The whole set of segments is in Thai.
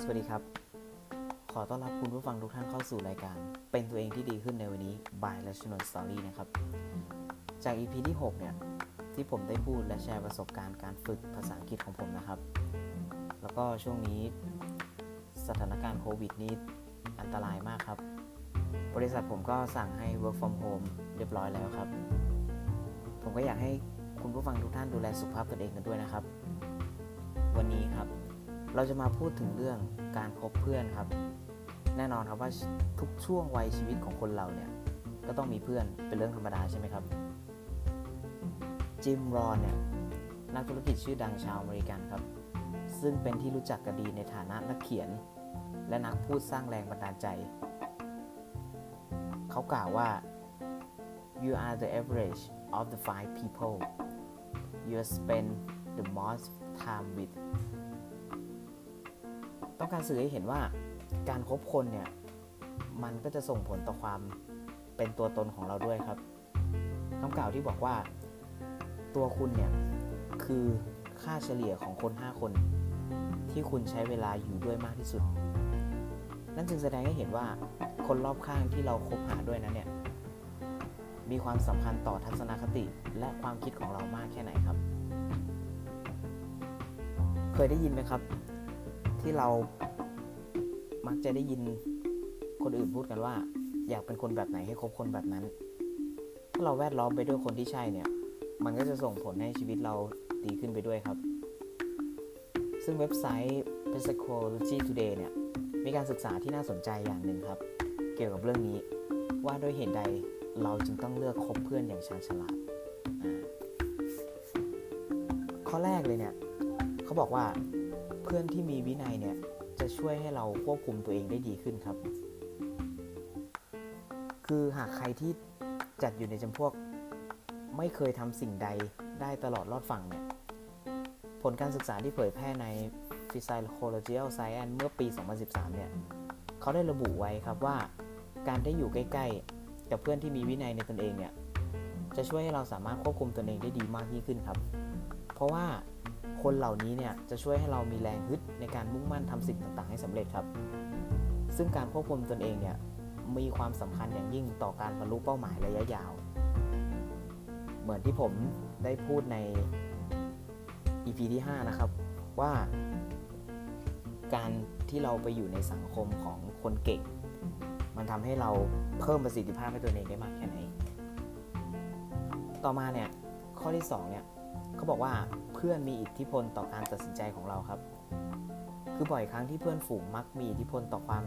สวัสดีครับ ขอต้อนรับคุณผู้ฟังทุกท่านเข้าสู่รายการ เป็นตัวเองที่ดีขึ้นในวันนี้ by Rational Story นะครับ จาก EP ที่ 6 เนี่ย ที่ผมได้พูดและแชร์ประสบการณ์การฝึกภาษาอังกฤษของผมนะครับ แล้วก็ช่วงนี้สถานการณ์โควิดนี้อันตรายมากครับ บริษัทผมก็สั่งให้ work from home เรียบร้อยแล้วครับ ผมก็อยากให้คุณผู้ฟังทุกท่านดูแลสุขภาพตนเองกันด้วยนะครับ วันนี้ครับ เราจะมาพูดถึงเรื่องการคบเพื่อนครับ แน่นอนครับว่าทุกช่วงวัยชีวิตของคนเราเนี่ยก็ต้องมีเพื่อนเป็นเรื่องธรรมดาใช่ไหมครับ จิมรอนเนี่ยนักธุรกิจชื่อดังชาวอเมริกันครับ ซึ่งเป็นที่รู้จักกันดีในฐานะนักเขียน และนักพูดสร้างแรงบันดาลใจ เขากล่าวว่า you are the average of the five people you spend the most time with ต้องการสื่อให้เห็นว่าการครบคนเนี่ยมันก็จะส่งผลต่อความเป็นตัวตนของเราด้วยครับคำกล่าวที่บอกว่าตัวคุณเนี่ยคือค่าเฉลี่ยของคน 5 คน ที่คุณใช้เวลาอยู่ด้วยมากที่สุด นั่นจึงแสดงให้เห็นว่าคนรอบข้างที่เราคบหาด้วยนั้นเนี่ยมีความสำคัญต่อทัศนคติและความคิดของเรามากแค่ไหนครับ เคยได้ยินไหมครับ ที่เรามักจะได้ยินคนอื่นพูดกันว่า อยากเป็นคนแบบไหนให้คบคนแบบนั้น ถ้าเราแวดล้อมไปด้วยคนที่ใช่เนี่ย มันก็จะส่งผลให้ชีวิตเราดีขึ้นไปด้วยครับ ซึ่งเว็บไซต์ Psychology Today เนี่ย มีการศึกษาที่น่าสนใจอย่างหนึ่งครับ เกี่ยวกับเรื่องนี้ ว่าด้วยเหตุใดเราจึงต้องเลือกคบเพื่อนอย่างชาญฉลาด ข้อแรกเลยเนี่ย เขาบอกว่า เพื่อนที่มีวินัยเนี่ยจะช่วยให้เราควบคุมตัวเองได้ดีขึ้นครับ คือหากใครที่จัดอยู่ในจำพวก ไม่เคยทำสิ่งใดได้ตลอดรอดฝั่งเนี่ย ผลการศึกษาที่เผยแพร่ใน Physiological Science เมื่อปี 2013 เนี่ยเขาได้ระบุไว้ครับว่า การได้อยู่ใกล้ๆ กับเพื่อนที่มีวินัยในตนเองเนี่ย จะช่วยให้เราสามารถควบคุมตนเองได้ดีมากยิ่งขึ้นครับ เพราะว่า คนเหล่านี้เนี่ยจะช่วยให้เรามีแรงฮึดในการมุ่งมั่นทำสิ่งต่างๆ ให้สำเร็จครับ ซึ่งการควบคุมตนเองเนี่ยมีความสำคัญอย่างยิ่งต่อการบรรลุเป้าหมายระยะยาว เหมือนที่ผมได้พูดใน EP ที่ 5 นะครับว่า การที่เราไปอยู่ในสังคมของคนเก่ง มันทำให้เราเพิ่มประสิทธิภาพให้ตัวเองได้มากแค่ไหน ต่อมาเนี่ยข้อที่ 2 เนี่ย เขาบอกว่าเพื่อนมีอิทธิพลต่อการตัดสินใจของเราครับ คือบ่อยครั้งที่เพื่อนฝูงมักมีอิทธิพลต่อความ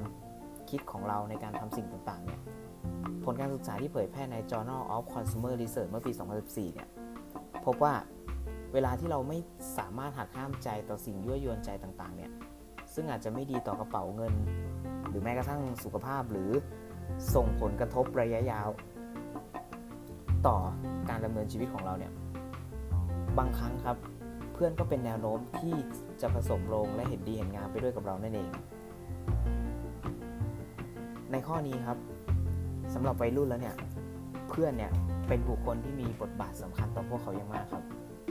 คิดของเราในการทำสิ่งต่างๆเนี่ยผลการศึกษาที่เผยแพร่ใน Journal of Consumer Research เมื่อปี 2014 เนี่ยพบว่าเวลาที่เราไม่สามารถหักห้ามใจต่อสิ่งยั่วยวนใจต่างๆ เนี่ยซึ่งอาจจะไม่ดีต่อกระเป๋าเงิน หรือแม้กระทั่งสุขภาพหรือส่งผลกระทบระยะยาว ต่อการดำเนินชีวิตของเราเนี่ย บางครั้งครับ เพื่อนก็เป็นแนวโน้มที่จะผสมลงและเห็นดีเห็นงามไปด้วยกับเรานั่นเอง ในข้อนี้ครับสำหรับวัยรุ่นแล้วเนี่ยเพื่อนเนี่ยเป็นบุคคลที่มีบทบาทสำคัญต่อพวกเขาอย่างมากครับ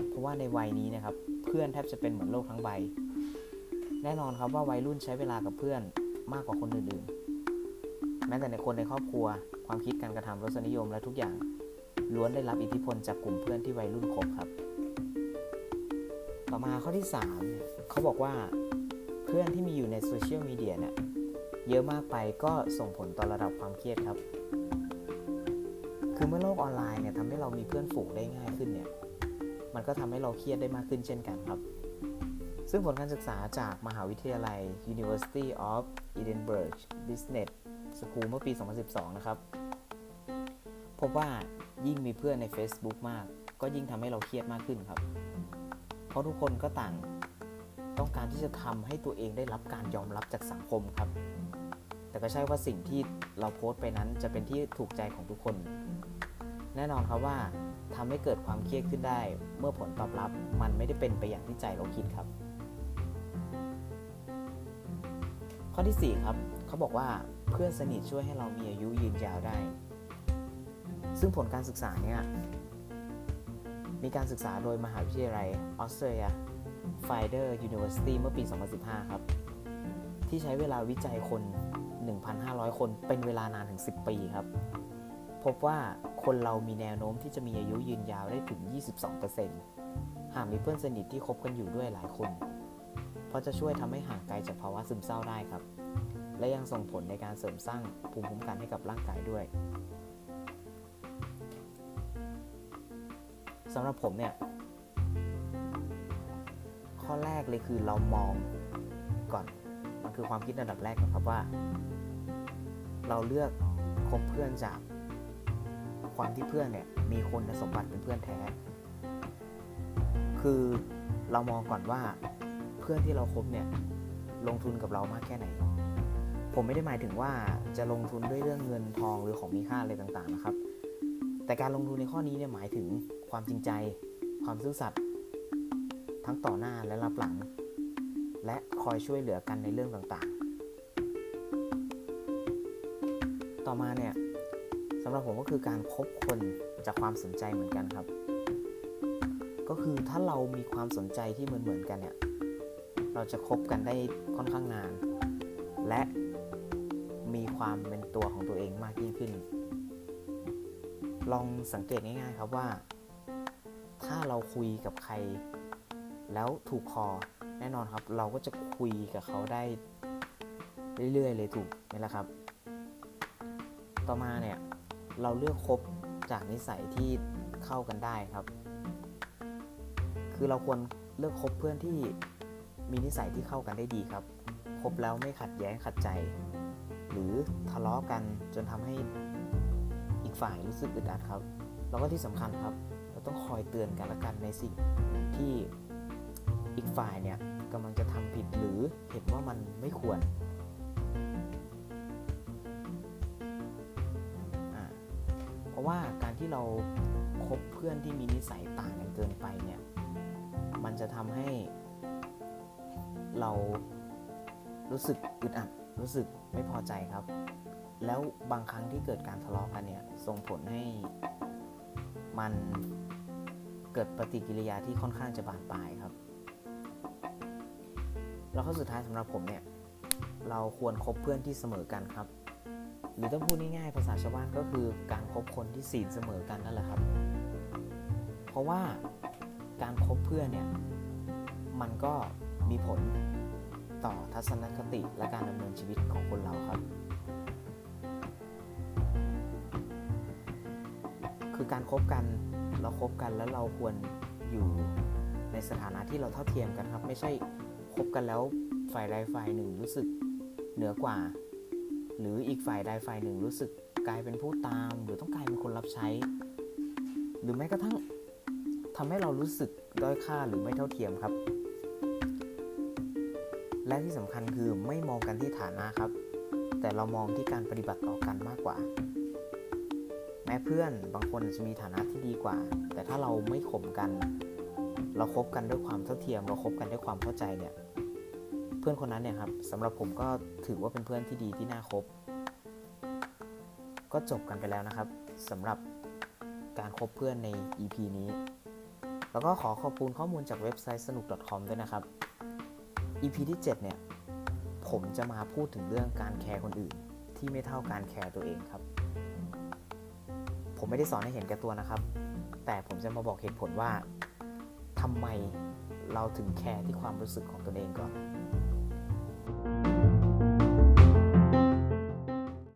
เพราะว่าในวัยนี้นะครับเพื่อนแทบจะเป็นเหมือนโลกทั้งใบ แน่นอนครับว่าวัยรุ่นใช้เวลากับเพื่อนมากกว่าคนอื่นๆ แม้แต่ในคนในครอบครัว ความคิดการกระทำรสนิยมและทุกอย่างล้วนได้รับอิทธิพลจากกลุ่มเพื่อนที่วัยรุ่นคบครับ อมาข้อที่3เนี่ยเขาบอกว่าเพื่อนที่มีอยู่ในโซเชียลมีเดียเนี่ยเยอะมากไปก็ส่งผลต่อระดับความเครียดครับ คือเมื่อโลกออนไลน์เนี่ยทำให้เรามีเพื่อนฝูงได้ง่ายขึ้นเนี่ย มันก็ทำให้เราเครียดได้มากขึ้นเช่นกันครับ ซึ่งผลการศึกษาจากมหาวิทยาลัย University of Edinburgh Business School เมื่อปี 2012 นะครับ พบว่ายิ่งมีเพื่อนใน Facebook มาก ก็ยิ่งทำให้เราเครียดมากขึ้นครับ เพราะทุกคนก็ต่างต้องการที่จะทำให้ตัวเองได้รับการยอมรับจากสังคมครับ แต่ก็ใช่ว่าสิ่งที่เราโพสต์ไปนั้นจะเป็นที่ถูกใจของทุกคน แน่นอนครับว่าทำให้เกิดความเครียดขึ้นได้ เมื่อผลตอบรับมันไม่ได้เป็นไปอย่างที่ใจเราคิดครับ ข้อที่ 4 ครับ เขาบอกว่าเพื่อนสนิทช่วยให้เรามีอายุยืนยาวได้ ซึ่งผลการศึกษาเนี่ย มีการศึกษาโดยมหาวิทยาลัยออสเตรเลีย f i d e r University เมื่อปี 2015 ครับ ที่ใช้เวลาวิจัยคน 1,500 คนเป็นเวลานานถึง 10 ปีครับ พบว่าคนเรามีแนวโน้มที่จะมีอายุยืนยาวได้ถึง 22%หากมีเพื่อนสนิทที่คบกันอยู่ด้วยหลายคน เพราะจะช่วยทำให้ห่างไกลจากภาวะซึมเศร้าได้ครับ และยังส่งผลในการเสริมสร้างภูมิคุ้มกันให้กับร่างกายด้วย สำหรับผมเนี่ย ข้อแรกเลยคือเรามองก่อน มันคือความคิดระดับแรกนะครับว่า เราเลือกคบเพื่อนจากความที่เพื่อนเนี่ยมีคนสมบัติเป็นเพื่อนแท้ คือเรามองก่อนว่าเพื่อนที่เราครบเนี่ยลงทุนกับเรามากแค่ไหน ผมไม่ได้หมายถึงว่าจะลงทุนด้วยเรื่องเงินทองหรือของมีค่าอะไรต่างๆนะครับ แต่การลงทุนในข้อนี้เนี่ยหมายถึงความจริงใจ ความซื่อสัตย์ทั้งต่อหน้าและรับหลัง และคอยช่วยเหลือกันในเรื่องต่างๆ ต่อมาเนี่ยสำหรับผมก็คือการคบคนจากความสนใจเหมือนกันครับ ก็คือถ้าเรามีความสนใจที่เหมือนเหมือนกันเนี่ยเราจะคบกันได้ค่อนข้างนาน และมีความเป็นตัวของตัวเองมากยิ่งขึ้น ลองสังเกตง่ายๆครับว่า ถ้าเราคุยกับใคร แล้วถูกคอแน่นอนครับ เราก็จะคุยกับเขาได้เรื่อยๆเลยถูกไหมล่ะครับ ต่อมาเนี่ยเราเลือกคบจากนิสัยที่เข้ากันได้ครับ คือเราควรเลือกคบเพื่อนที่มีนิสัยที่เข้ากันได้ดีครับคบแล้วไม่ขัดแย้งขัดใจ หรือทะเลาะกันจนทำให้ ฝ่ายรู้สึกอึดอัดครับ แล้วก็ที่สำคัญครับ เราต้องคอยเตือนกันและกันในสิ่งที่อีกฝ่ายเนี่ยกำลังจะทำผิดหรือเห็นว่ามันไม่ควรเพราะว่าการที่เราคบเพื่อนที่มีนิสัยต่างกันเกินไปเนี่ยมันจะทำให้เรารู้สึกอึดอัดรู้สึกไม่พอใจครับ แล้วบางครั้งที่เกิดการทะเลาะกันเนี่ย ส่งผลให้มันเกิดปฏิกิริยาที่ค่อนข้างจะบานปลายครับ แล้วข้อสุดท้ายสำหรับผมเนี่ย เราควรครบเพื่อนที่เสมอกันครับ หรือถ้าพูดง่ายๆภาษาชาวบ้านก็คือการครบคนที่ศีลเสมอกันนั่นแหละครับ เพราะว่าการครบเพื่อนเนี่ย มันก็มีผลต่อทัศนคติและการดำเนินชีวิตของคนเราครับ การครบกันเราครบกันแล้วเราควรอยู่ในสถานะที่เราเท่าเทียมกันครับ ไม่ใช่คบกันแล้วฝ่ายใดฝ่ายหนึ่งรู้สึกเหนือกว่า หรืออีกฝ่ายใดฝ่ายหนึ่งรู้สึกกลายเป็นผู้ตาม หรือต้องกลายเป็นคนรับใช้ หรือแม้กระทั่งทำให้เรารู้สึกด้อยค่าหรือไม่เท่าเทียมครับ และที่สำคัญคือไม่มองกันที่ฐานะครับ แต่เรามองที่การปฏิบัติต่อกันมากกว่า แม้เพื่อนบางคนจะมีฐานะที่ดีกว่า แต่ถ้าเราไม่ข่มกัน เราครบกันด้วยความเท่าเทียม เราครบกันด้วยความเข้าใจเนี่ย เพื่อนคนนั้นเนี่ยครับสำหรับผมก็ถือว่าเป็นเพื่อนที่ดีที่น่าคบ ก็จบกันไปแล้วนะครับสำหรับการคบเพื่อนใน EP นี้ แล้วก็ขอขอบคุณข้อมูลจากเว็บไซต์สนุก .com ด้วยนะครับ EP ที่ 7 เนี่ย ผมจะมาพูดถึงเรื่องการแคร์คนอื่น ที่ไม่เท่าการแคร์ตัวเองครับ ผมไม่ได้สอนให้เห็นแก่ตัวนะครับ แต่ผมจะมาบอกเหตุผลว่าทำไมเราถึงแคร์ที่ความรู้สึกของตนเองก่อน